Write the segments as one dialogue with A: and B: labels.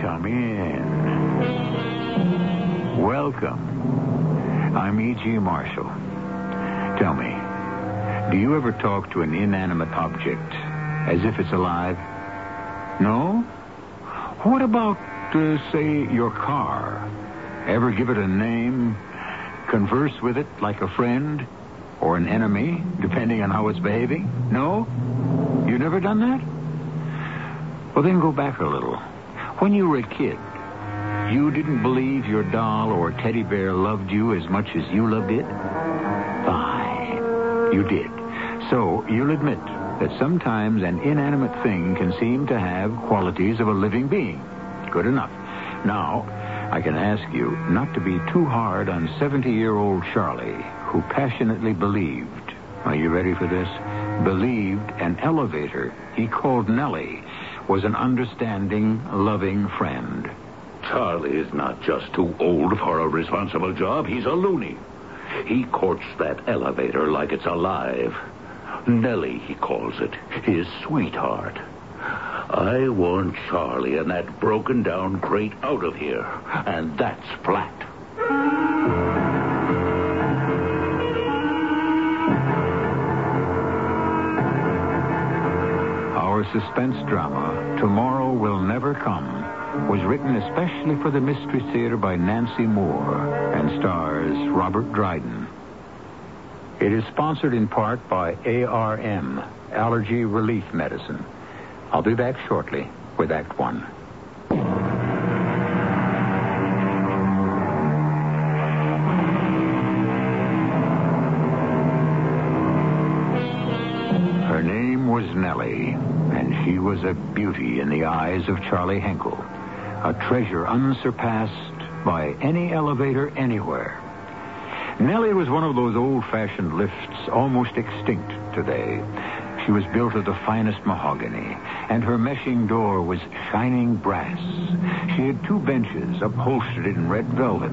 A: Come in. Welcome. I'm E.G. Marshall. Tell me, do you ever talk to an inanimate object as if it's alive? No? What about, uh, say, your car? Ever give it a name? Converse with it like a friend? Or an enemy, depending on how it's behaving? No? You never done that? Well, then go back a little. When you were a kid, you didn't believe your doll or teddy bear loved you as much as you loved it? Fine. You did. So you'll admit that sometimes an inanimate thing can seem to have qualities of a living being. Good enough. Now, I can ask you not to be too hard on 70 year old Charlie, who passionately believed. Are you ready for this? Believed an elevator he called Nellie was an understanding, loving friend.
B: Charlie is not just too old for a responsible job. He's a loony. He courts that elevator like it's alive. Nellie, he calls it, his sweetheart. I want Charlie and that broken down crate out of here, and that's flat.
A: Our suspense drama, Tomorrow Will Never Come, was written especially for the Mystery Theater by Nancy Moore and stars Robert Dryden. It is sponsored in part by ARM, Allergy Relief Medicine. I'll be back shortly with Act One. Her name was Nellie, and she was a beauty in the eyes of Charlie Henkel. A treasure unsurpassed by any elevator anywhere. Nellie was one of those old-fashioned lifts almost extinct today. She was built of the finest mahogany, and her meshing door was shining brass. She had two benches upholstered in red velvet,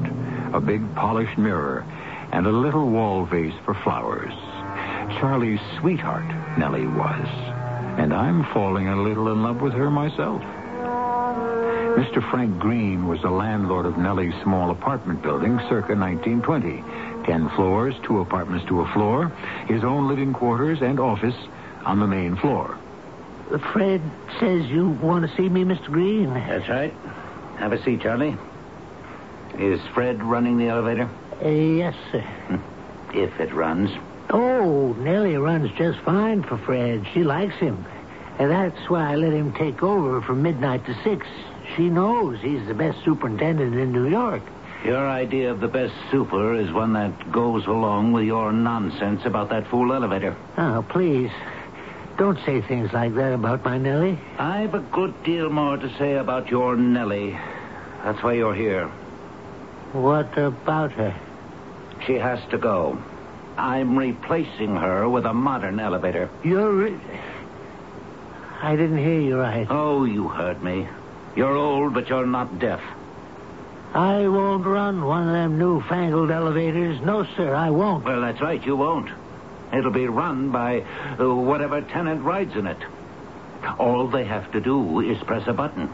A: a big polished mirror, and a little wall vase for flowers. Charlie's sweetheart, Nellie was. And I'm falling a little in love with her myself. Mr. Frank Green was the landlord of Nellie's small apartment building circa 1920. Ten floors, two apartments to a floor, his own living quarters and office on the main floor.
C: Fred says you want to see me, Mr. Green.
D: That's right. Have a seat, Charlie. Is Fred running the elevator?
C: Uh, yes, sir.
D: If it runs.
C: Oh, Nellie runs just fine for Fred. She likes him. And that's why I let him take over from midnight to six. She knows he's the best superintendent in New York.
D: Your idea of the best super is one that goes along with your nonsense about that fool elevator.
C: Oh, please. Don't say things like that about my Nellie.
D: I've a good deal more to say about your Nellie. That's why you're here.
C: What about her?
D: She has to go. I'm replacing her with a modern elevator.
C: You're. Re- I didn't hear you right.
D: Oh, you heard me. You're old, but you're not deaf.
C: I won't run one of them newfangled elevators. No, sir, I won't.
D: Well, that's right, you won't. It'll be run by uh, whatever tenant rides in it. All they have to do is press a button.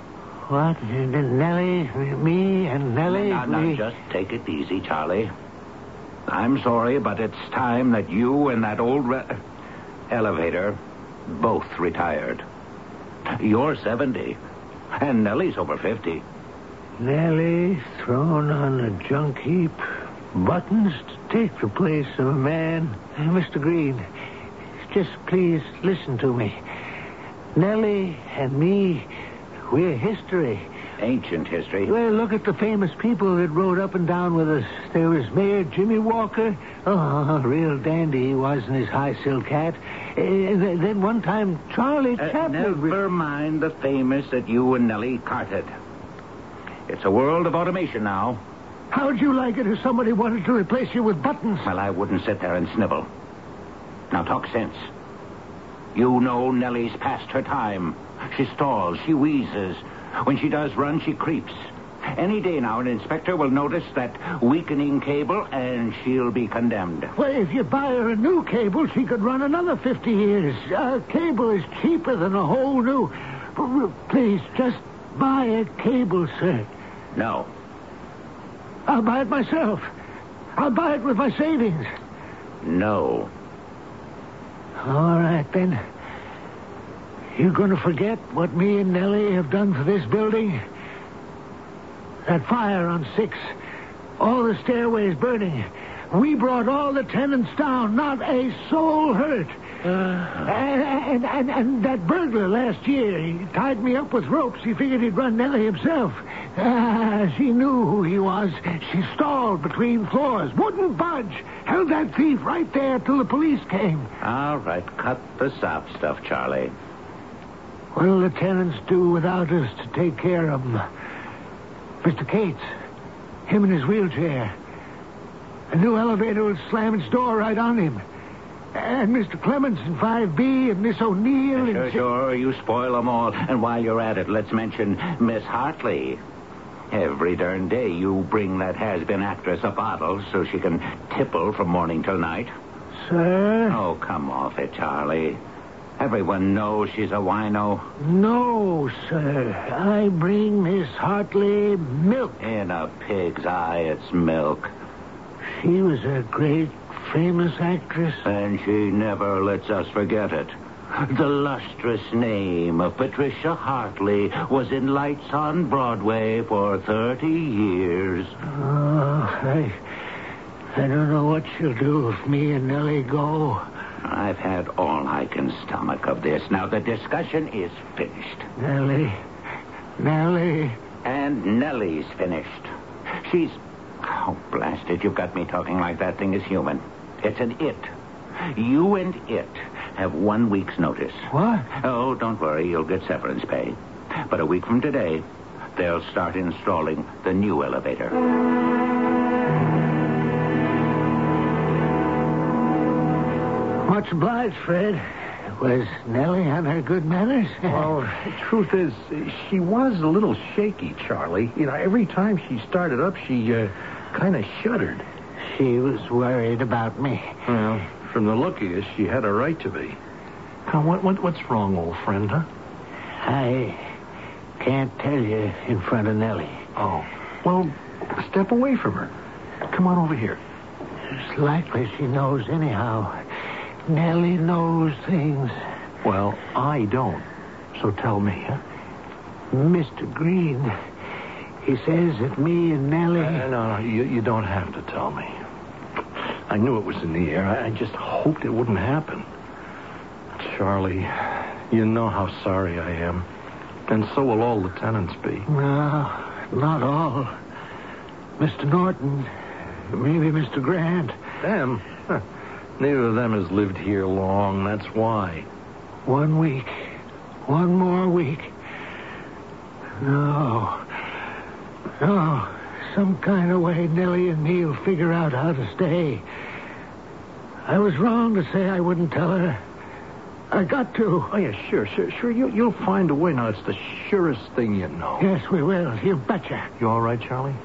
C: What? Nellie, me, and Nellie?
D: Now, now, just take it easy, Charlie. I'm sorry, but it's time that you and that old re- elevator both retired. You're 70, and Nellie's over 50.
C: Nellie thrown on a junk heap. Buttons to take the place of a man. Mr. Green, just please listen to me. Nellie and me, we're history.
D: Ancient history.
C: Well, look at the famous people that rode up and down with us. There was Mayor Jimmy Walker. Oh, a real dandy he was in his high silk hat. Uh, then one time, Charlie
D: Uh,
C: Chaplin.
D: never mind the famous that you and Nellie carted. It's a world of automation now.
C: How'd you like it if somebody wanted to replace you with buttons?
D: Well, I wouldn't sit there and snivel. Now talk sense. You know Nellie's past her time. She stalls, she wheezes. When she does run, she creeps. Any day now, an inspector will notice that weakening cable, and she'll be condemned.
C: Well, if you buy her a new cable, she could run another 50 years. A cable is cheaper than a whole new. Please, just buy a cable, sir.
D: No.
C: I'll buy it myself. I'll buy it with my savings.
D: No.
C: All right, then. You're gonna forget what me and Nellie have done for this building? That fire on six. All the stairways burning. We brought all the tenants down. Not a soul hurt. And, and, and, and that burglar last year, he tied me up with ropes. He figured he'd run Nellie himself. Ah, she knew who he was. She stalled between floors, wouldn't budge. Held that thief right there till the police came.
D: All right, cut the soft stuff, Charlie.
C: What'll the tenants do without us to take care of them? Mr. Cates, him in his wheelchair. A new elevator will slam its door right on him. And Mr. Clemens in 5B and Miss O'Neill
D: Sure,
C: and...
D: sure, you spoil them all. And while you're at it, let's mention Miss Hartley. Every darn day you bring that has-been actress a bottle so she can tipple from morning till night.
C: Sir?
D: Oh, come off it, Charlie. Everyone knows she's a wino.
C: No, sir. I bring Miss Hartley milk.
D: In a pig's eye, it's milk.
C: She was a great, famous actress.
D: And she never lets us forget it. The lustrous name of Patricia Hartley was in lights on Broadway for 30 years.
C: Oh, I... I don't know what she'll do if me and Nellie go.
D: I've had all I can stomach of this. Now, the discussion is finished.
C: Nellie. Nellie.
D: And Nellie's finished. She's. Oh, blast it. You've got me talking like that thing is human. It's an it. You and it
B: have one week's notice.
C: What?
B: Oh, don't worry. You'll get severance pay. But a week from today, they'll start installing the new elevator.
C: Much obliged, Fred. Was Nellie on her good manners?
E: Well, the truth is, she was a little shaky, Charlie. You know, every time she started up, she uh, kind of shuddered.
C: She was worried about me.
E: Well, from the look of you, she had a right to be. Now, what, what, what's wrong, old friend, huh?
C: I can't tell you in front of Nellie.
E: Oh. Well, step away from her. Come on over here.
C: It's likely she knows anyhow. Nellie knows things.
E: Well, I don't. So tell me, huh?
C: Mr. Green, he says that me and Nellie.
E: Uh, no, no, you, you don't have to tell me. I knew it was in the air. I, just hoped it wouldn't happen. Charlie, you know how sorry I am. And so will all the tenants be.
C: No, not all. Mr. Norton, maybe Mr. Grant.
E: Them? Huh. Neither of them has lived here long. That's why.
C: One week. One more week. No. No. Some kind of way Nellie and me will figure out how to stay. I was wrong to say I wouldn't tell her. I got to.
E: Oh, yeah, sure, sure, sure. You, you'll find a way. Now, it's the surest thing you know.
C: Yes, we will. You betcha.
E: You all right, Charlie?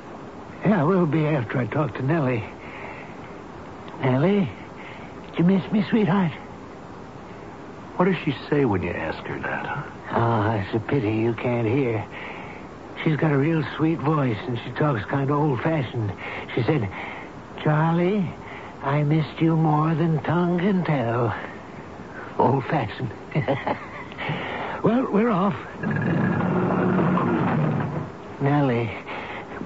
C: Yeah, we'll be after I talk to Nellie. Nellie, did you miss me, sweetheart?
E: What does she say when you ask her that, huh?
C: Oh, it's a pity you can't hear. She's got a real sweet voice, and she talks kind of old-fashioned. She said, Charlie, I missed you more than tongue can tell. Old-fashioned. well, we're off. Nellie,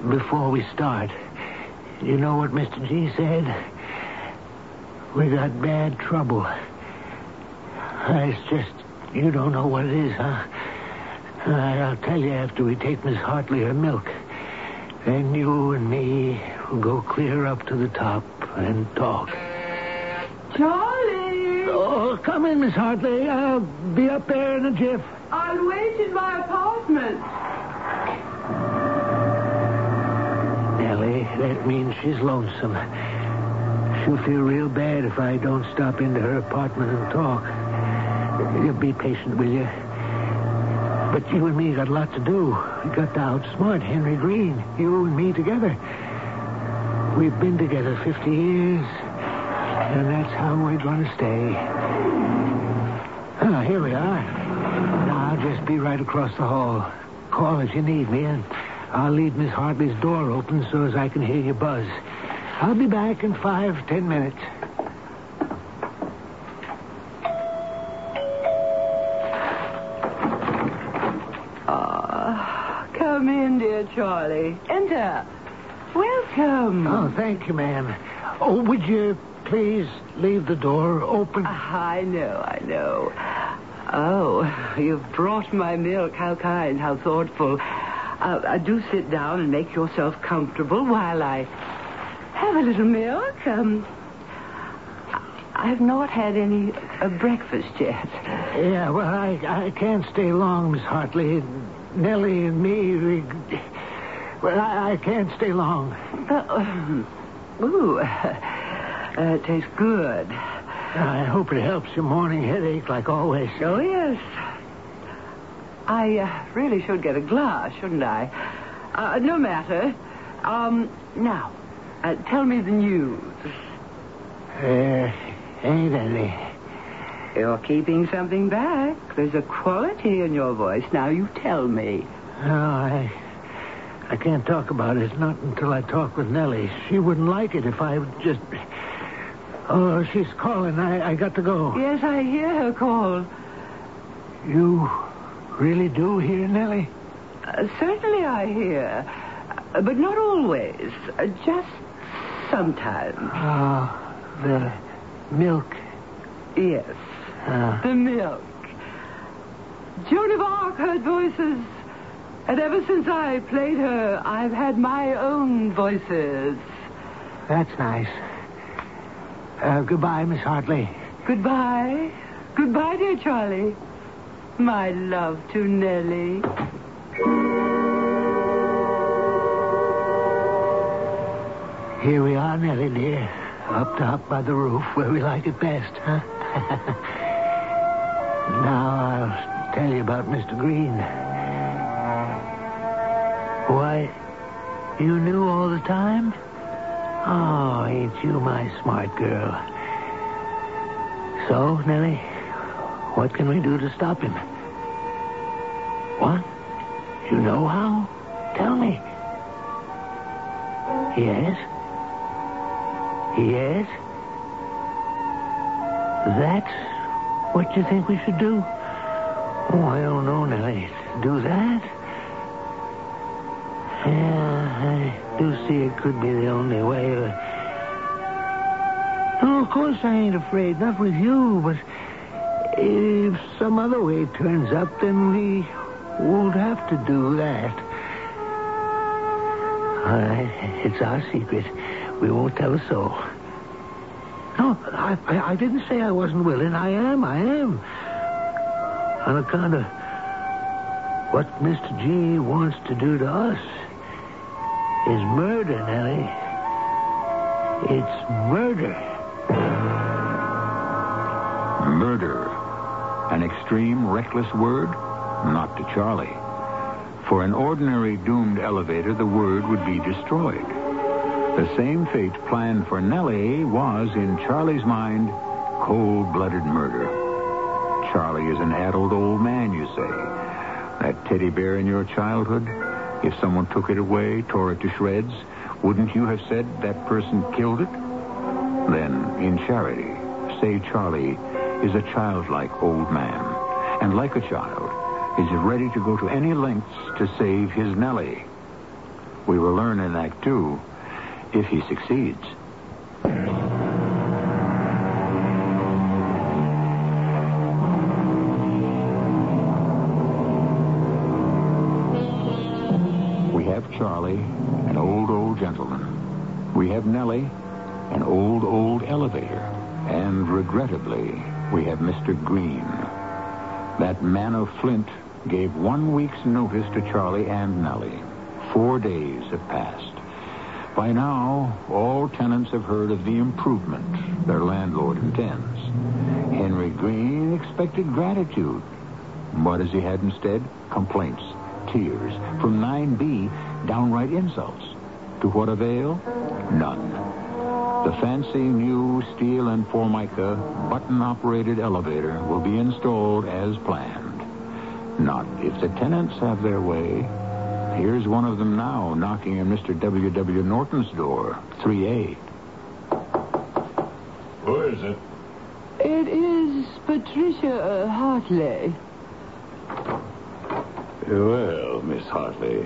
C: before we start, you know what Mr. G said? We got bad trouble. It's just, you don't know what it is, huh? I'll tell you after we take Miss Hartley her milk. Then you and me will go clear up to the top and talk.
F: Charlie!
C: Oh, come in, Miss Hartley. I'll be up there in a jiff.
F: I'll wait in my apartment.
C: Nellie, that means she's lonesome. She'll feel real bad if I don't stop into her apartment and talk. You'll be patient, will you? But you and me got a lot to do. We got to outsmart Henry Green. You and me together. We've been together 50 years, and that's how we're going to stay. Ah, here we are. Now, I'll just be right across the hall. Call if you need me, and I'll leave Miss Hartley's door open so as I can hear you buzz. I'll be back in five, ten minutes.
F: Charlie. Enter. Welcome.
C: Oh, thank you, ma'am. Oh, would you please leave the door open?
F: I know, I know. Oh, you've brought my milk. How kind, how thoughtful. Uh, uh, do sit down and make yourself comfortable while I have a little milk. Um, I've not had any uh, breakfast yet.
C: Yeah, well, I, I can't stay long, Miss Hartley. Nellie and me, we... Well, I, I can't stay long.
F: Uh, ooh, uh, it tastes good.
C: I hope it helps your morning headache like always.
F: Oh, yes. I uh, really should get a glass, shouldn't I? Uh, no matter. Um, now, uh, tell me the news.
C: There ain't any.
F: You're keeping something back. There's a quality in your voice. Now you tell me.
C: No, I... I can't talk about it. Not until I talk with Nellie. She wouldn't like it if I just... Oh, she's calling. I, I got to go.
F: Yes, I hear her call.
C: You really do hear Nellie?
F: Uh, certainly I hear. Uh, but not always. Uh, just sometimes.
C: Ah, the milk.
F: Yes.
C: Ah.
F: The milk. Joan of Arc heard voices. And ever since I played her, I've had my own voices.
C: That's nice. Uh, goodbye, Miss Hartley.
F: Goodbye. Goodbye, dear Charlie. My love to Nellie.
C: Here we are, Nellie dear. Up top by the roof where we like it best, huh? now I'll tell you about Mr. Green. You knew all the time? Oh, ain't you my smart girl? So, Nellie, what can we do to stop him? What? You know how? Tell me. Yes? Yes? That's what you think we should do? Oh, I don't know, Nellie. Do that? Do see it could be the only way. Oh, of course I ain't afraid, not with you, but if some other way turns up, then we won't have to do that. All right, it's our secret. We won't tell a soul. No, I, I, I didn't say I wasn't willing. I am, I am. On account of what Mr. G wants to do to us is murder, Nellie. It's murder.
A: Murder. An extreme, reckless word? Not to Charlie. For an ordinary doomed elevator, the word would be destroyed. The same fate planned for Nellie was, in Charlie's mind, cold-blooded murder. Charlie is an adult old man, you say. That teddy bear in your childhood, if someone took it away, tore it to shreds, wouldn't you have said that person killed it? Then, in charity, say Charlie is a childlike old man, and like a child, is ready to go to any lengths to save his Nellie. We will learn in Act Two if he succeeds. Charlie, an old, old gentleman. We have Nellie, an old, old elevator. And regrettably, we have Mr. Green. That man of Flint gave one week's notice to Charlie and Nellie. Four days have passed. By now, all tenants have heard of the improvement their landlord intends. Henry Green expected gratitude. What has he had instead? Complaints, tears. From 9B, downright insults. To what avail? None. The fancy new steel and formica button-operated elevator will be installed as planned. Not if the tenants have their way. Here's one of them now knocking on Mr. W. W. Norton's door, 3A.
B: Who is it?
F: It is Patricia uh, Hartley.
B: Well, Miss Hartley,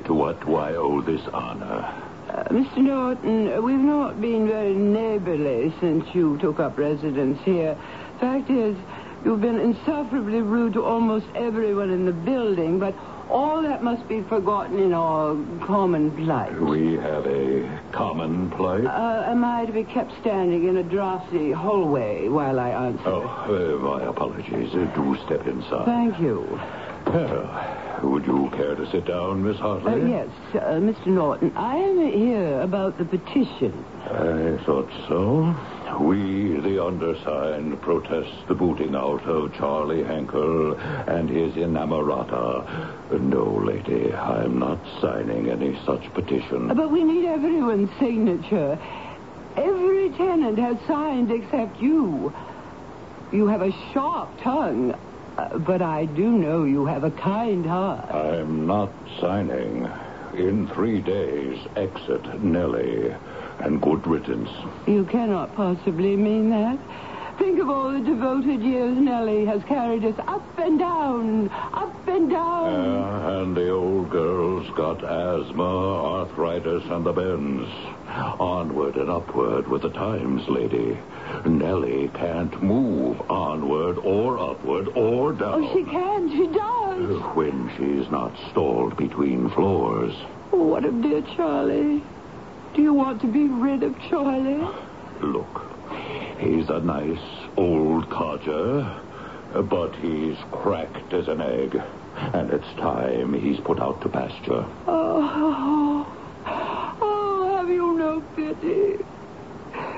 B: to what do I owe this honor?
F: Uh, Mr. Norton, we've not been very neighborly since you took up residence here. Fact is, you've been insufferably rude to almost everyone in the building, but all that must be forgotten in our common plight.
B: We have a common plight.
F: Uh, am I to be kept standing in a drafty hallway while I answer?
B: Oh, uh, my apologies. Uh, do step inside.
F: Thank you.
B: Well, would you care to sit down, Miss
F: Uh,
B: Hartley?
F: yes, uh, Mr. Norton, I am here about the petition.
B: I thought so. We, the undersigned, protest the booting out of Charlie Henkel and his inamorata. No, lady, I'm not signing any such petition.
F: But we need everyone's signature. Every tenant has signed except you. You have a sharp tongue, uh, but I do know you have a kind heart.
B: I'm not signing. In three days, exit Nellie and good riddance.
F: You cannot possibly mean that. Think of all the devoted years Nellie has carried us up and down, up and down.
B: Uh, and the old girl's got asthma, arthritis, and the bends. Onward and upward with the times, lady. Nellie can't move onward or upward or down.
F: oh, she can, she does.
B: When she's not stalled between floors.
F: Oh, what of dear Charlie? Do you want to be rid of Charlie?
B: Look, he's a nice, old codger, but he's cracked as an egg. And it's time he's put out to pasture.
F: Oh, oh, have you no pity?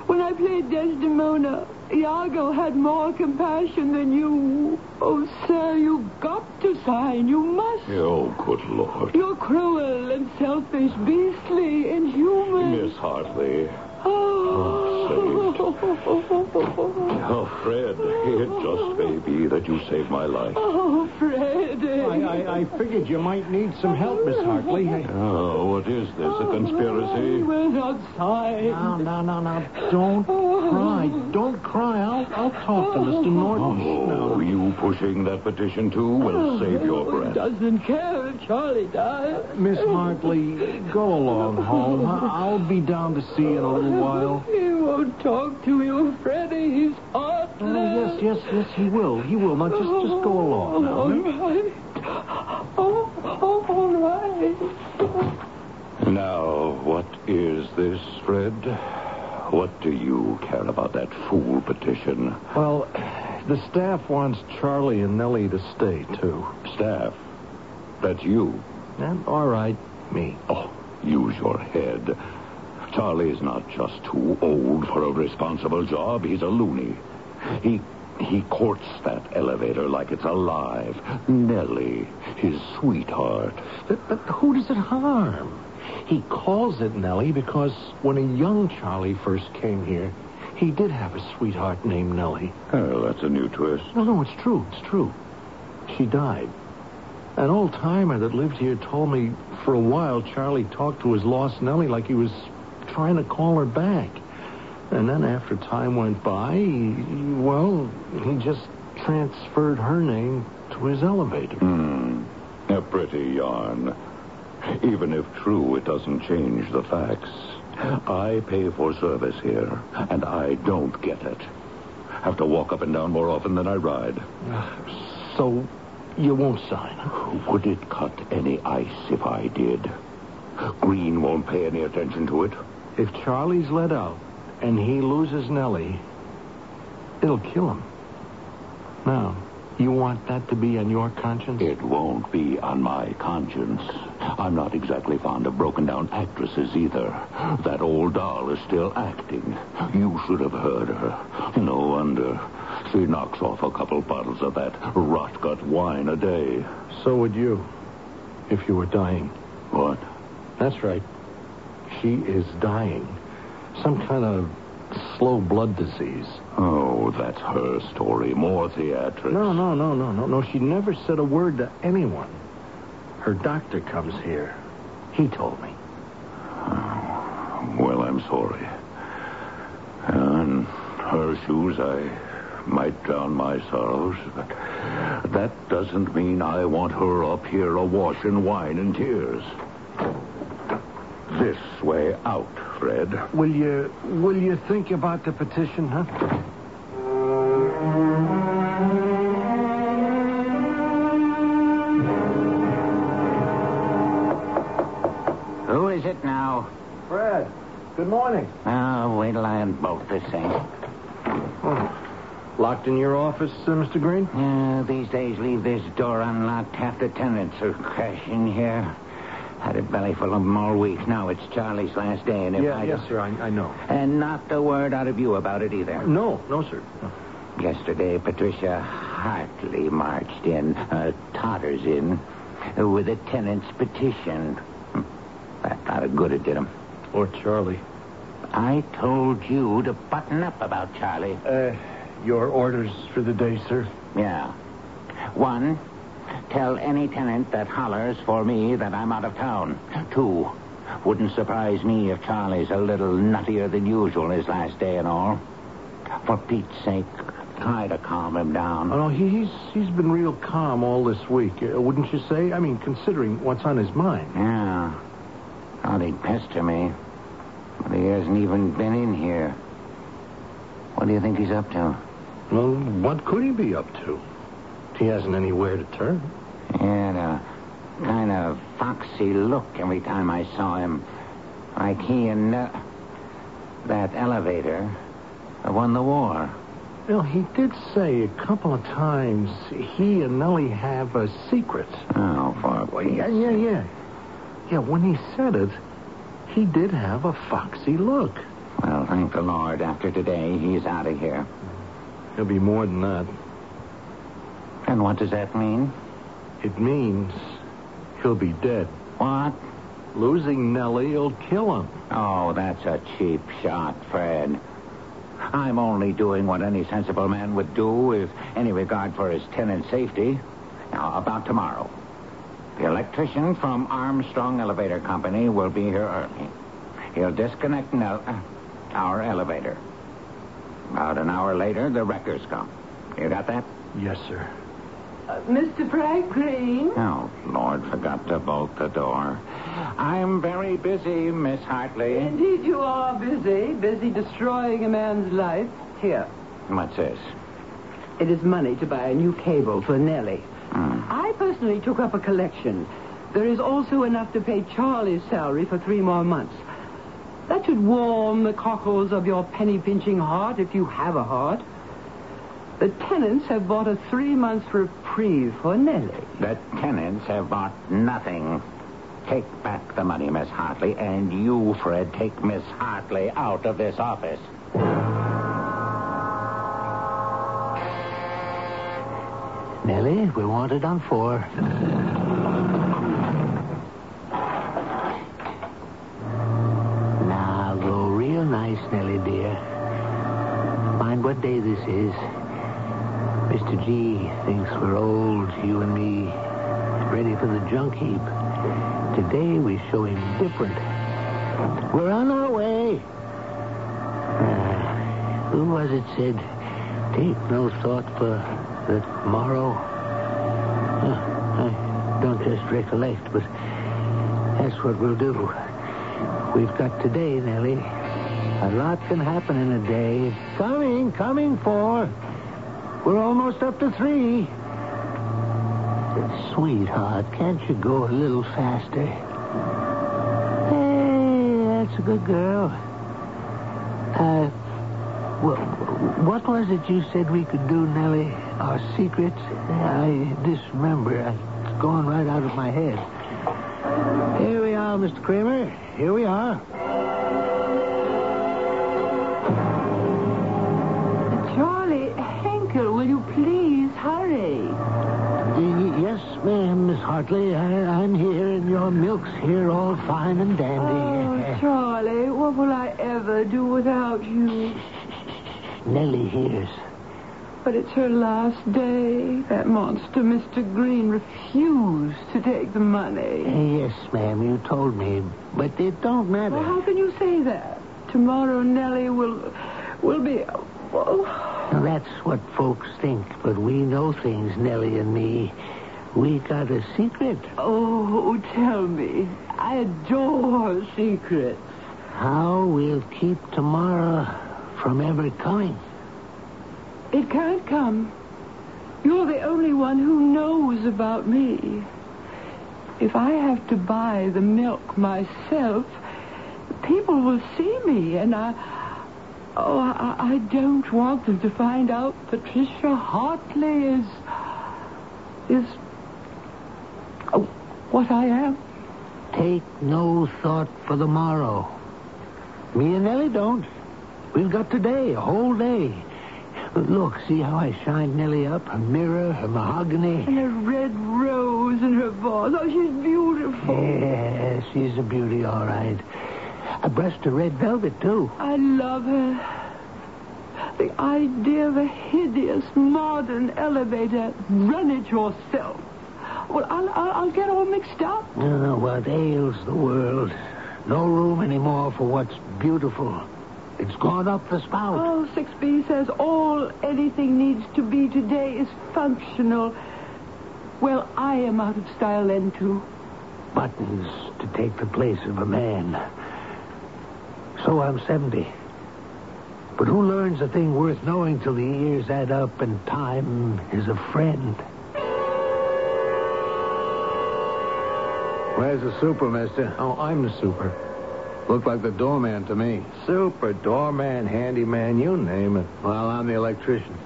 F: When I played Desdemona, Iago had more compassion than you. Oh, sir, you've got to sign. You must.
B: Oh, good Lord.
F: You're cruel and selfish, beastly, inhuman.
B: Miss Hartley.
F: Oh, 啊哈哈哈哈哈哈
B: Oh, Fred, it just may be that you saved my life.
F: Oh, Fred.
E: I, I, I figured you might need some help, Miss Hartley. I-
B: Oh, what is this, a oh, conspiracy?
F: We're not signed.
E: No, no, no, no. Don't oh. cry. Don't cry. I'll, I'll talk to Mr. Oh. Norton.
B: Oh, no. you pushing that petition too will save your
F: He
B: breath.
F: doesn't care if Charlie dies.
E: Uh, Miss Hartley, go along home. I- I'll be down to see you in a little while.
F: He won't talk to you, Freddie. He's heartless.
E: Oh, yes, yes, yes, he will. He will. Now, just, just go along oh, now.
F: All
E: huh?
F: right. Oh, oh, all right.
B: Now, what is this, Fred? What do you care about that fool petition?
E: Well, the staff wants Charlie and Nellie to stay, too.
B: Staff, that's you.
E: And, all right, me.
B: Oh, use your head. Charlie's not just too old for a responsible job. He's a loony. He he courts that elevator like it's alive. Nellie, his sweetheart.
E: But, but who does it harm? He calls it Nellie because when a young Charlie first came here, he did have a sweetheart named Nellie.
B: Well, that's a new twist.
E: No, no, it's true. It's true. She died. An old timer that lived here told me for a while Charlie talked to his lost Nellie like he was trying to call her back. And then after time went by, he, well, he just transferred her name to his elevator.
B: Hmm. A pretty yarn. Even if true, it doesn't change the facts. I pay for service here, and I don't get it. Have to walk up and down more often than I ride.
E: So you won't sign?
B: Would it cut any ice if I did? Green won't pay any attention to it.
E: If Charlie's let out and he loses Nellie, it'll kill him. Now, you want that to be on your conscience?
B: It won't be on my conscience. I'm not exactly fond of broken down actresses either. That old doll is still acting. You should have heard her. No wonder. She knocks off a couple bottles of that rot gut wine a day.
E: So would you, if you were dying.
B: What?
E: That's right. She is dying. Some kind of slow blood disease.
B: Oh, that's her story. More theatrics.
E: No, no, no, no, no, no. She never said a word to anyone. Her doctor comes here. He told me.
B: Oh, well, I'm sorry. In her shoes, I might drown my sorrows, but that doesn't mean I want her up here awash in wine and tears. This way out, Fred.
E: Will you will you think about the petition, huh?
D: Who is it now?
E: Fred, good morning.
D: Oh, wait till I unbolt this thing.
E: Oh. Locked in your office, uh, Mr. Green?
D: Yeah, these days leave this door unlocked. Half the tenants are crashing here. Had a belly full of them all week. Now it's Charlie's last day, and if
E: Yeah,
D: I
E: yes, sir. I, I know.
D: and not a word out of you about it either.
E: No, no, sir. No.
D: Yesterday, Patricia Hartley marched in, uh, totters in, uh, with a tenant's petition. Hmm. That not a good it did him.
E: Or Charlie.
D: I told you to button up about Charlie.
E: Uh, your orders for the day, sir?
D: Yeah. One, tell any tenant that hollers for me that I'm out of town. Two, wouldn't surprise me if Charlie's a little nuttier than usual his last day and all. For Pete's sake, try to calm him down.
E: Oh, no, he, he's he's been real calm all this week, uh, wouldn't you say? I mean, considering what's on his mind.
D: Yeah. Thought he'd pester me. But he hasn't even been in here. What do you think he's up to?
E: Well, what could he be up to? He hasn't anywhere to turn.
D: He had a kind of foxy look every time I saw him. Like he and uh, that elevator won the war.
E: Well, he did say a couple of times he and Nellie have a secret.
D: Oh, for
E: Well, yeah, yeah, yeah. Yeah, when he said it, he did have a foxy look.
D: Well, thank the Lord. After today, he's out of here.
E: There'll be more than that.
D: And what does that mean?
E: It means he'll be dead.
D: What?
E: Losing Nellie will kill him.
D: Oh, that's a cheap shot, Fred. I'm only doing what any sensible man would do with any regard for his tenant's safety. Now, about tomorrow. The electrician from Armstrong Elevator Company will be here early. He'll disconnect Nell- uh, our elevator. About an hour later, the wreckers come. You got that?
E: Yes, sir.
F: Uh, Mr. Franklin?
D: Oh, Lord, forgot to bolt the door. I'm very busy, Miss Hartley.
F: Indeed, you are busy. Busy destroying a man's life. Here.
D: What's this?
F: It is money to buy a new cable for Nellie.
D: Hmm.
F: I personally took up a collection. There is also enough to pay Charlie's salary for three more months. That should warm the cockles of your penny pinching heart if you have a heart. The tenants have bought a three months reprieve for Nellie.
D: The tenants have bought nothing. Take back the money, Miss Hartley, and you, Fred, take Miss Hartley out of this office.
C: Nellie, we wanted on four. now, go real nice, Nellie, dear. Mind what day this is. Mr. G thinks we're old, you and me, ready for the junk heap. Today we show him different. We're on our way. Uh, who was it said, take no thought for the tomorrow? Uh, I don't just recollect, but that's what we'll do. We've got today, Nellie. A lot can happen in a day. Coming, coming, four. We're almost up to three. Sweetheart, can't you go a little faster? Hey, that's a good girl. Uh, wh- what was it you said we could do, Nellie? Our secrets? I disremember. It's gone right out of my head. Here we are, Mr. Kramer. Here we are. Ma'am, Hartley. I- uh, I'm here, and your milk's here, all fine and dandy. Oh.
F: Charlie, what will I ever do without you?
C: Nellie hears.
F: But it's her last day. That monster, Mr. Green, refused to take the money.
C: Yes, ma'am, you told me, but it don't matter.
F: Well, how can you say that? Tomorrow Nellie will will be oh.
C: Now, that's what folks think, but we know things, Nellie and me. We got a secret.
F: Oh, tell me. I adore secrets.
C: How we'll keep tomorrow from ever coming.
F: It can't come. You're the only one who knows about me. If I have to buy the milk myself, people will see me, and I. Oh, I, I don't want them to find out Patricia Hartley is. is. Oh, what I am.
C: Take no thought for the morrow. Me and Nellie don't. We've got today, a whole day. Look, see how I shined Nellie up? Her mirror, her mahogany.
F: And a red rose in her vase. Oh, she's beautiful.
C: Yeah, she's a beauty, all right. I brushed her red velvet, too.
F: I love her. The idea of a hideous modern elevator. Run it yourself. Well, I'll, I'll, I'll get all mixed up.
C: Oh, what ails the world? No room anymore for what's beautiful. It's gone up the spout.
F: Oh, 6B says all anything needs to be today is functional. Well, I am out of style then, too.
C: Buttons to take the place of a man. So I'm 70. But who learns a thing worth knowing till the years add up and time is a friend?
E: Where's the super, mister? Oh, I'm the super.
C: Looked like the doorman to me.
E: Super, doorman, handyman, you name it.
C: Well, I'm the electrician.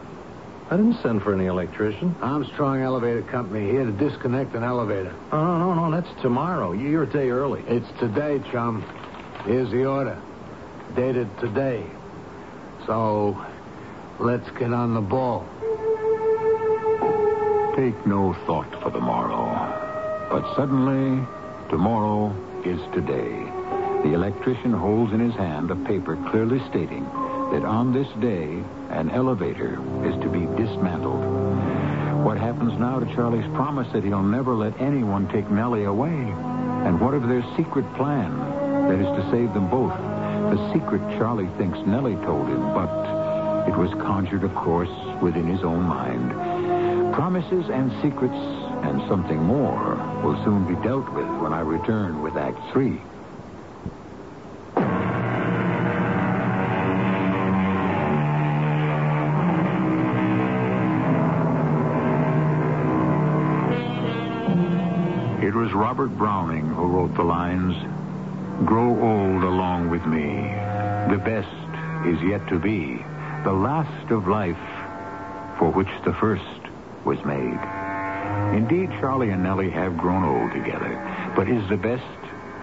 E: I didn't send for any electrician.
C: Armstrong Elevator Company here to disconnect an elevator.
E: Oh, no, no, no, that's tomorrow. You're a day early.
C: It's today, chum. Here's the order. Dated today. So, let's get on the ball.
A: Take no thought for the morrow. But suddenly, tomorrow is today. The electrician holds in his hand a paper clearly stating that on this day, an elevator is to be dismantled. What happens now to Charlie's promise that he'll never let anyone take Nellie away? And what of their secret plan? That is to save them both. The secret Charlie thinks Nellie told him, but it was conjured, of course, within his own mind. Promises and secrets and something more will soon be dealt with when I return with Act Three. It was Robert Browning who wrote the lines Grow old along with me. The best is yet to be. The last of life for which the first was made. Indeed, Charlie and Nellie have grown old together. But is the best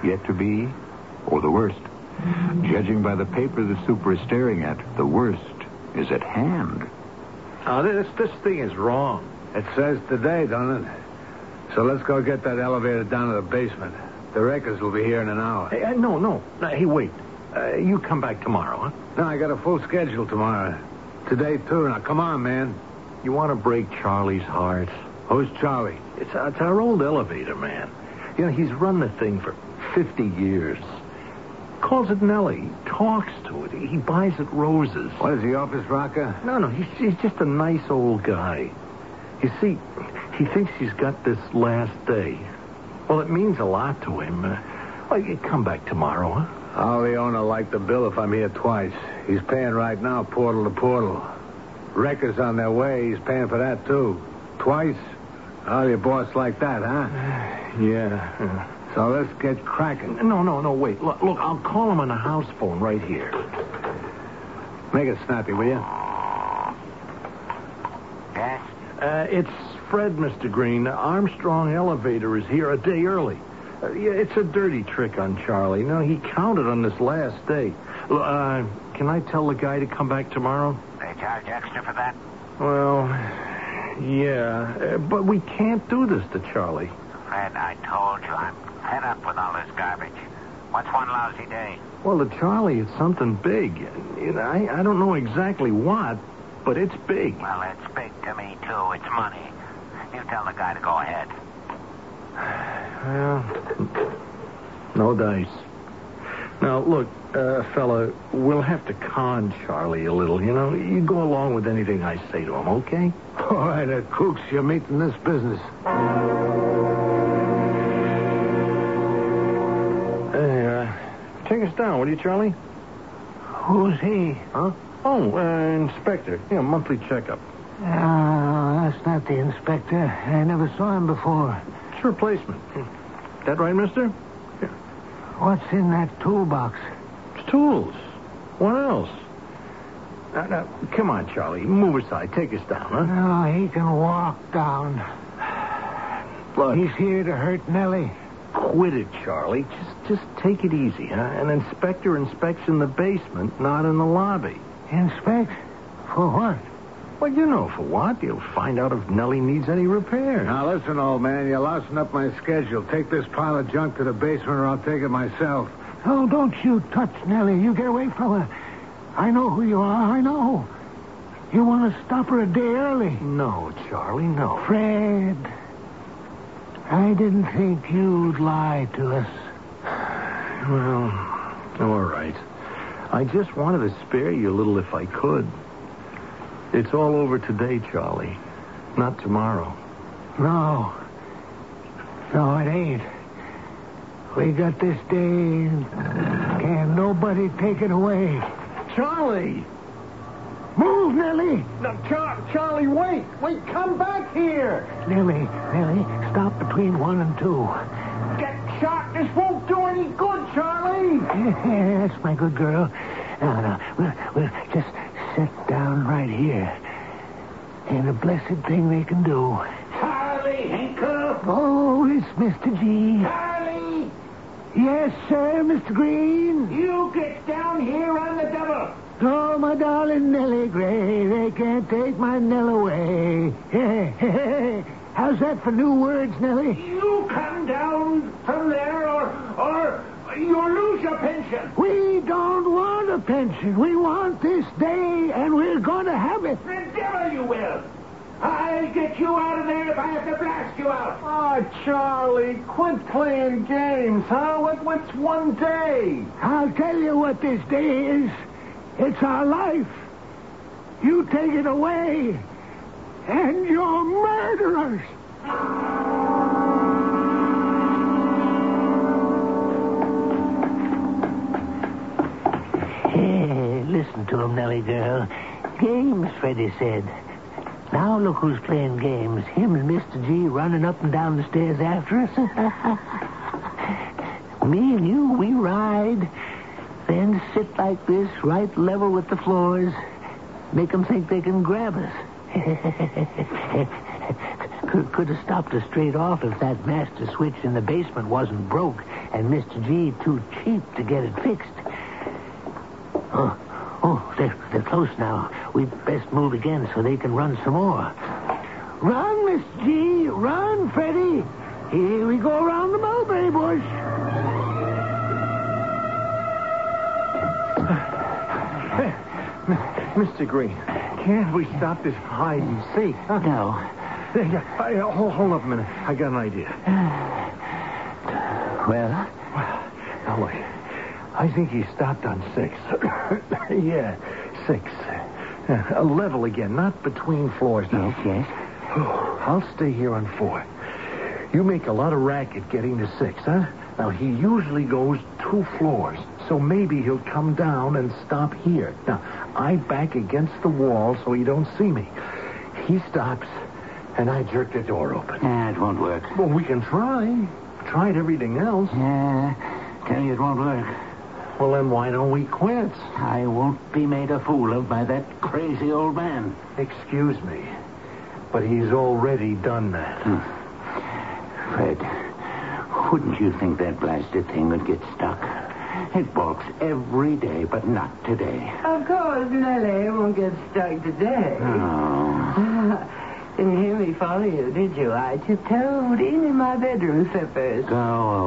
A: yet to be or the worst? Judging by the paper the super is staring at, the worst is at hand.
E: Oh, this, this thing is wrong.
C: It says today, doesn't it? So let's go get that elevator down to the basement. The wreckers will be here in an hour.
E: Hey, uh, no, no. no. Hey, wait. Uh, you come back tomorrow, huh?
C: No, I got a full schedule tomorrow. Today, too. Now, come on, man.
E: You want to break Charlie's heart?
C: Who's Charlie?
E: It's, uh, it's our old elevator man. You know, he's run the thing for 50 years. Calls it Nellie. He talks to it. He buys it roses.
C: What is he, office rocker?
E: No, no, he's, he's just a nice old guy. You see, he thinks he's got this last day. Well, it means a lot to him. Uh, well, you come back tomorrow, huh?
C: I'll the owner like the bill if I'm here twice. He's paying right now, portal to portal. Wreckers on their way. He's paying for that, too. Twice? Oh, your boss like that, huh?
E: Yeah.
C: So let's get cracking.
E: No, no, no, wait. Look, look, I'll call him on the house phone right here.
C: Make it snappy, will you?
D: Yes?
E: Uh, it's Fred, Mr. Green. Armstrong Elevator is here a day early. Uh, yeah, it's a dirty trick on Charlie. No, he counted on this last day. Uh, can I tell the guy to come back tomorrow?
D: They charge extra for that?
E: Well, yeah, uh, but we can't do this to Charlie.
D: Fred, I told you I'm fed up with all this garbage. What's one lousy day?
E: Well, to Charlie, it's something big. You know, I, I don't know exactly what, but it's big.
D: Well, it's big to me, too. It's money. You tell the guy to go ahead.
E: Well, no dice. Now, look, uh, fella, we'll have to con Charlie a little, you know? You go along with anything I say to him, okay?
C: All right, uh, Kooks, you're meeting this business.
E: Hey, uh, take us down, will you, Charlie?
C: Who's he?
E: Huh? Oh, uh, Inspector. Yeah, monthly checkup.
C: Ah, that's not the inspector. I never saw him before.
E: It's a replacement. That right, mister?
C: What's in that toolbox?
E: It's tools. What else? Now, now, come on, Charlie. Move aside. Take us down, huh?
C: No, he can walk down.
E: Look,
C: He's here to hurt Nellie.
E: quit it, Charlie. Just, just take it easy, huh? An inspector inspects in the basement, not in the lobby.
C: Inspect? For what?
E: Well, you know for what. You'll find out if Nellie needs any repair.
C: Now, listen, old man. You're lousing up my schedule. Take this pile of junk to the basement or I'll take it myself. Oh, don't you touch Nellie. You get away from her. I know who you are. I know. You want to stop her a day early.
E: No, Charlie, no.
C: Fred, I didn't think you'd lie to us.
E: Well, all right. I just wanted to spare you a little if I could. It's all over today, Charlie. Not tomorrow.
C: No. No, it ain't. We got this day. Can't nobody take it away.
E: Charlie!
C: Move, Nellie!
E: No, Char- Charlie, wait! Wait, come back here!
C: Nellie, Nellie, stop between one and two.
E: Get
C: shot. This won't do any good, Charlie. That's my good girl. Now, now, we'll, we'll just sit down right here. Ain't a blessed thing they can do.
D: Charlie Hinkle!
C: Oh, it's Mr. G.
D: Charlie!
C: Yes, sir, Mr. Green.
D: You get down here on the double!
C: Oh, my darling Nellie Gray, they can't take my Nell away. Hey, hey. How's that for new words, Nellie?
D: You come down from there or, or you'll lose your pension.
C: We don't want a pension. We want this day, and we're going to have it.
D: The devil you will! I'll get you out of there if I have to blast you out.
E: Oh, Charlie, quit playing games, huh? What, what's one day?
C: I'll tell you what this day is. It's our life. You take it away, and you're murderers. Listen to him, Nellie girl. Games, Freddie said. Now look who's playing games. Him and Mr. G running up and down the stairs after us. Me and you, we ride. Then sit like this, right level with the floors. Make 'em think they can grab us. could, have stopped us straight off if that master switch in the basement wasn't broke and Mr. G too cheap to get it fixed. Oh, oh, they're, they're close now. We'd best move again so they can run some more. Run, Miss G. Run, Freddie. Here we go around the mulberry bush.
E: Mr. Green, can't we stop this hide and seek? Huh?
C: No.
E: Hey, hold, hold up a minute. I got an idea.
C: Well.
E: I think he stopped on six. yeah, six. Uh, a level again, not between floors now.
C: yes, yes.
E: I'll stay here on four. You make a lot of racket getting to six, huh? Now, he usually goes two floors, so maybe he'll come down and stop here. Now, I back against the wall so he don't see me. He stops, and I jerk the door open.
D: Nah, it won't work.
E: Well, we can try. Tried everything else.
D: Yeah, tell you it won't work.
E: Well, then why don't we quit?
D: I won't be made a fool of by that crazy old man.
E: Excuse me, but he's already done that. Hmm.
D: Fred, wouldn't you think that blasted thing would get stuck? It balks every day, but not today.
F: Of course, Nellie won't get stuck today.
D: Oh,
F: Didn't hear me follow you, did you? I tiptoed in in my bedroom slippers.
D: go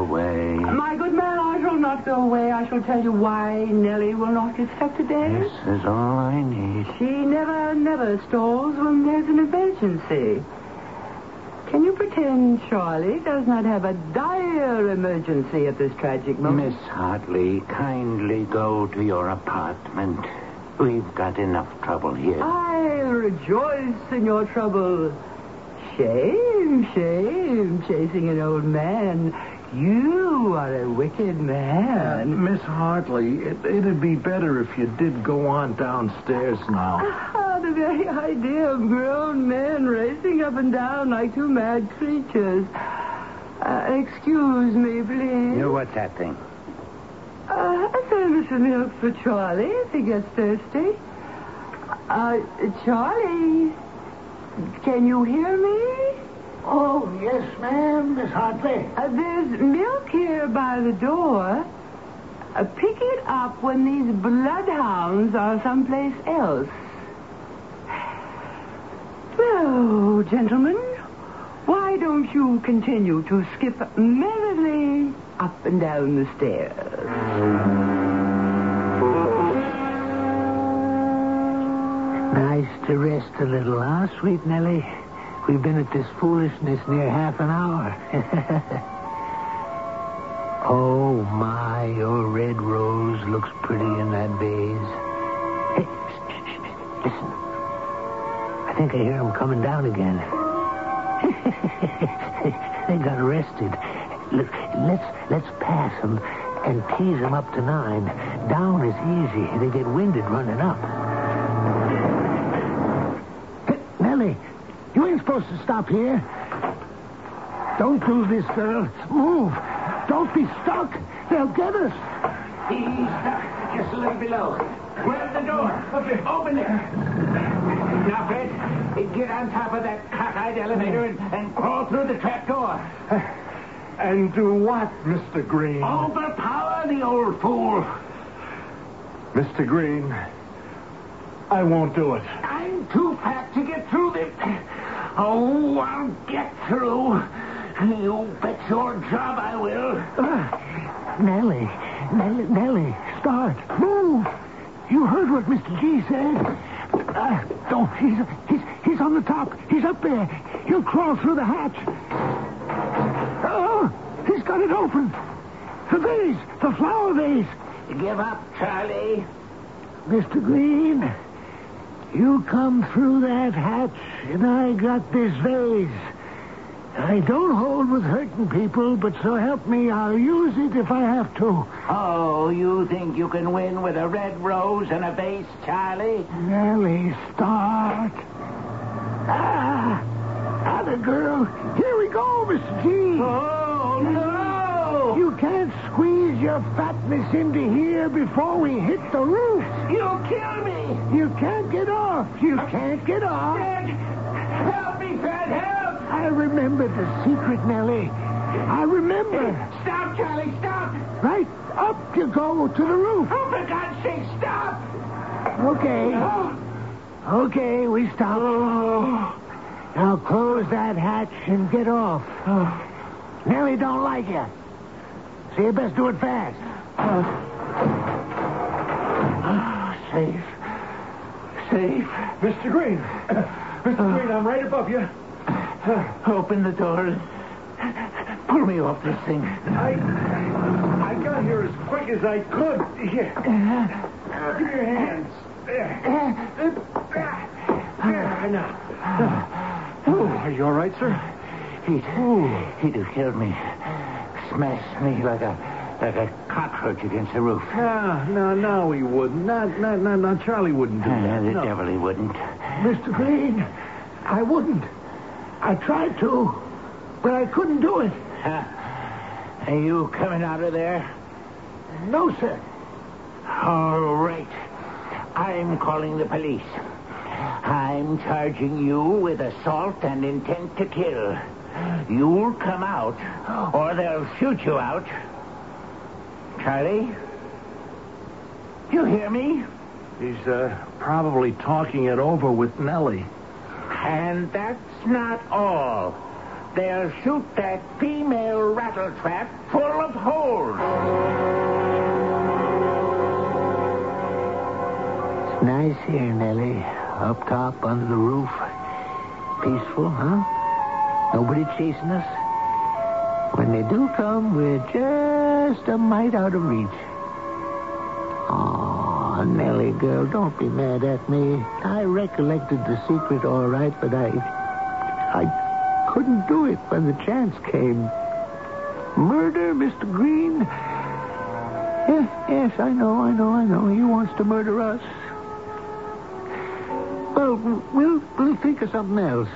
D: away.
F: My good man, I shall not go away. I shall tell you why Nellie will not get stuck today.
D: This is all I need.
F: She never, never stalls when there's an emergency. Can you pretend Charlie does not have a dire emergency at this tragic moment?
D: Miss Hartley, kindly go to your apartment. We've got enough trouble here.
F: I'll rejoice in your trouble. Shame, shame, chasing an old man. You are a wicked man.
E: Miss Hartley, it, it'd be better if you did go on downstairs now.
F: Ah, the very idea of grown men racing up and down like two mad creatures. Uh, excuse me, please.
D: You, what's that thing?
F: Uh, a thermos of milk for Charlie if he gets thirsty. Uh, Charlie, can you hear me?
C: Oh, yes, ma'am, Miss Hartley.
F: Uh, there's milk here by the door. Uh, pick it up when these bloodhounds are someplace else. Now, gentlemen, why don't you continue to skip merrily up and down the stairs?
C: Nice to rest a little, huh, sweet Nellie? We've been at this foolishness near half an hour. oh, my, your red rose looks pretty in that vase. Hey, listen. I think I hear them coming down again. they got arrested. Look, let's let's pass them and tease them up to nine. Down is easy. They get winded running up. Hey, Nellie, you ain't supposed to stop here. Don't do this, girl. Move. Don't be stuck. They'll get us.
D: He's stuck just a little below. Where's the door? Okay. Open it. Now, Fred, get on top of that cockeyed elevator and, and crawl through the trap door.
E: And do what, Mr. Green?
D: Overpower the old fool.
E: Mr. Green, I won't do it.
D: I'm too fat to get through this. Oh, I'll get through. You bet your job I will.
C: Nellie, Nellie, Nellie, start. Move. You heard what Mr. G said. Uh, don't. He's, he's, he's on the top. He's up there. He'll crawl through the hatch. Oh, he's got it open. The vase, the flower vase.
D: Give up, Charlie.
C: Mr. Green, you come through that hatch, and I got this vase. I don't hold with hurting people, but so help me, I'll use it if I have to.
D: Oh, you think you can win with a red rose and a vase, Charlie?
C: Nellie, start. Ah, ah, the girl. Here we go, Mr. G.
D: Oh, no!
C: You can't squeeze your fatness into here before we hit the roof.
D: You'll kill me!
C: You can't get off. You can't get off.
D: Help me, Fred! Help!
C: I remember the secret, Nellie. I remember.
D: Stop, Charlie, stop!
C: Right up you go to the roof.
D: Oh, for God's sake, stop!
C: Okay. Oh. Okay, we stop. Oh. Now close that hatch and get off. Oh. Nellie don't like you. So you best do it fast. Ah, safe. Safe.
E: Mr. Green. Mr. Uh. Green, I'm right above you.
D: Uh, open the door. Pull me off this thing.
E: I I got here as quick as I could. Here. Uh-huh. Give me your hands. There. There, uh-huh. now. Oh, are you all right, sir?
D: He'd, he'd have killed me. Smashed me like a like a cockroach against the roof.
E: No, no, no, he wouldn't. Not, not, not, no, Charlie wouldn't do
D: Ah,
E: that.
D: the
E: no.
D: devil he wouldn't.
C: Mr. Green, I wouldn't. I tried to, but I couldn't do it.
D: Huh? Are you coming out of there?
C: No, sir.
D: All right. I'm calling the police. I'm charging you with assault and intent to kill. You'll come out, or they'll shoot you out. Charlie? You hear me?
E: He's uh, probably talking it over with Nellie.
D: And that's not all. They'll shoot that female rattletrap full of holes.
C: It's nice here, Nellie. Up top, under the roof. Peaceful, huh? Nobody chasing us. When they do come, we're just a mite out of reach. Aw, Nellie, girl, don't be mad at me. I recollected the secret all right, but I... I couldn't do it when the chance came. Murder, Mr. Green? Yes, yes, I know, I know, I know. He wants to murder us. Well, we'll, we'll think of something else.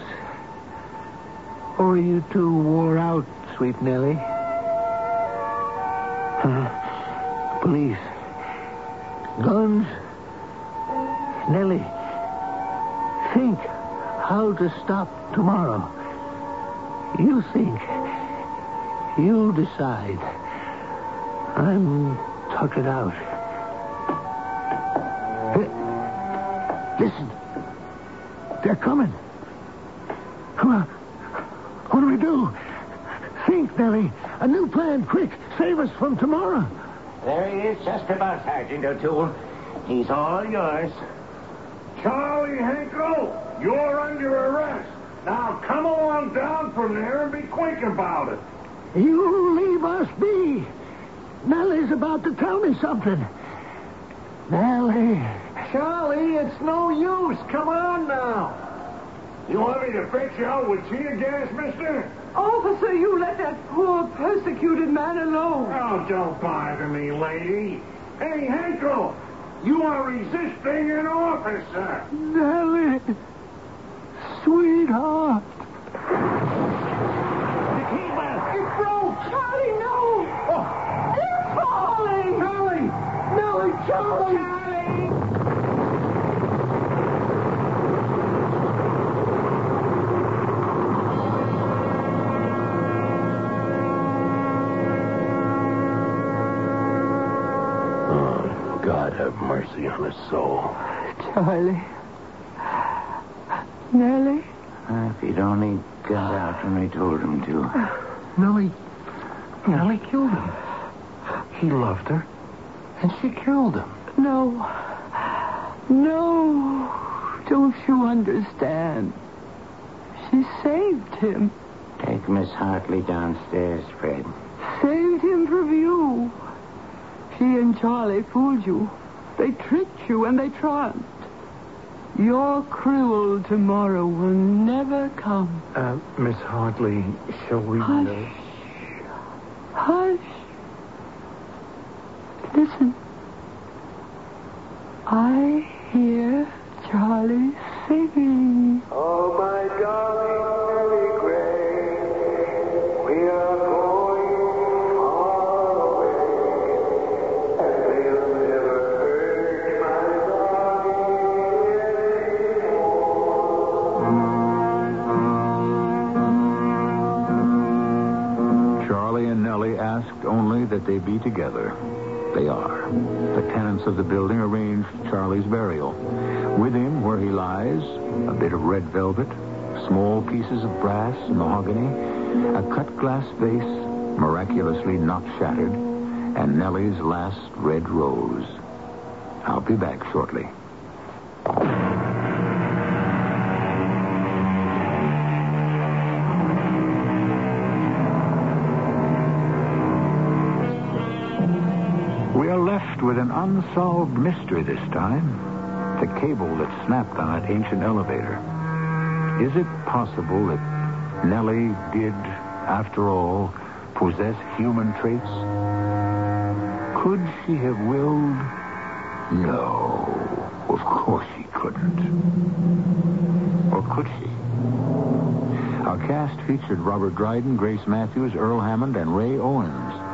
C: Or are you too wore out, sweet Nellie? Uh, police. Guns. Nellie, think how to stop tomorrow. You think. You decide. I'm tuckered out. Listen. They're coming. Come on. What do we do? Think, Nellie. A new plan, quick. Save us from tomorrow.
D: There he is, just about, Sergeant O'Toole. He's all yours.
E: Charlie Henkel, you're under arrest. Now come on down from there and be quick about it.
C: You leave us be. Nellie's about to tell me something. Nellie.
E: Charlie, it's no use. Come on now. You want me to fetch you out with tear gas, mister?
F: Officer, you let that poor persecuted man alone.
E: Oh, don't bother me, lady. Hey, Henkel, you are resisting an officer.
C: Nellie, sweetheart.
D: The.
F: It broke. Charlie, no. Oh. Falling. Charlie.
E: Have mercy on his soul.
F: Charlie. Nellie.
D: Uh, if he'd only got out when I told him to.
E: Nellie. Nellie killed him. He loved her, and she killed him.
F: No. No. Don't you understand? She saved him.
D: Take Miss Hartley downstairs, Fred.
F: Saved him from you. She and Charlie fooled you. They tricked you and they triumphed. Your cruel tomorrow will never come.
E: Uh, Miss Hartley, shall we...
F: Hush.
E: uh,
F: Hush. Listen. I hear Charlie singing.
C: Oh, my darling Nellie
A: that they be together. They are. The tenants of the building arranged Charlie's burial. With him, where he lies, a bit of red velvet, small pieces of brass, and mahogany, a cut glass vase, miraculously not shattered, and Nellie's last red rose. I'll be back shortly. With an unsolved mystery this time. The cable that snapped on that ancient elevator. Is it possible that Nellie did, after all, possess human traits? Could she have willed? No, of course she couldn't. Or could she? Our cast featured Robert Dryden, Grace Matthews, Earl Hammond, and Ray Owens.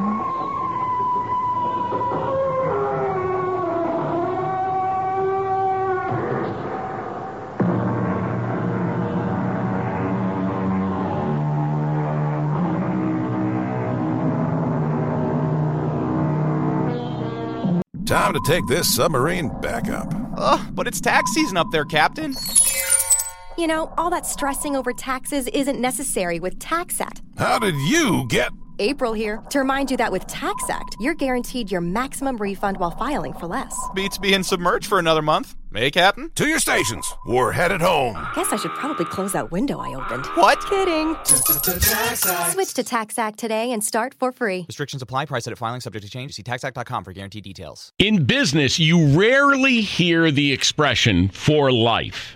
G: Time to take this submarine back up.
H: Ugh, but it's tax season up there, Captain.
I: You know, all that stressing over taxes isn't necessary with TaxAct.
G: How did you get.
I: April here to remind you that with TaxAct, you're guaranteed your maximum refund while filing for less.
H: Beats being submerged for another month. Hey, Captain?
G: To your stations. We're headed home.
I: Guess I should probably close that window I opened.
H: What?
I: Kidding. Switch to TaxAct today and start for free.
H: Restrictions apply. Price at filing subject to change. See taxact.com for guaranteed details.
J: In business, you rarely hear the expression for life.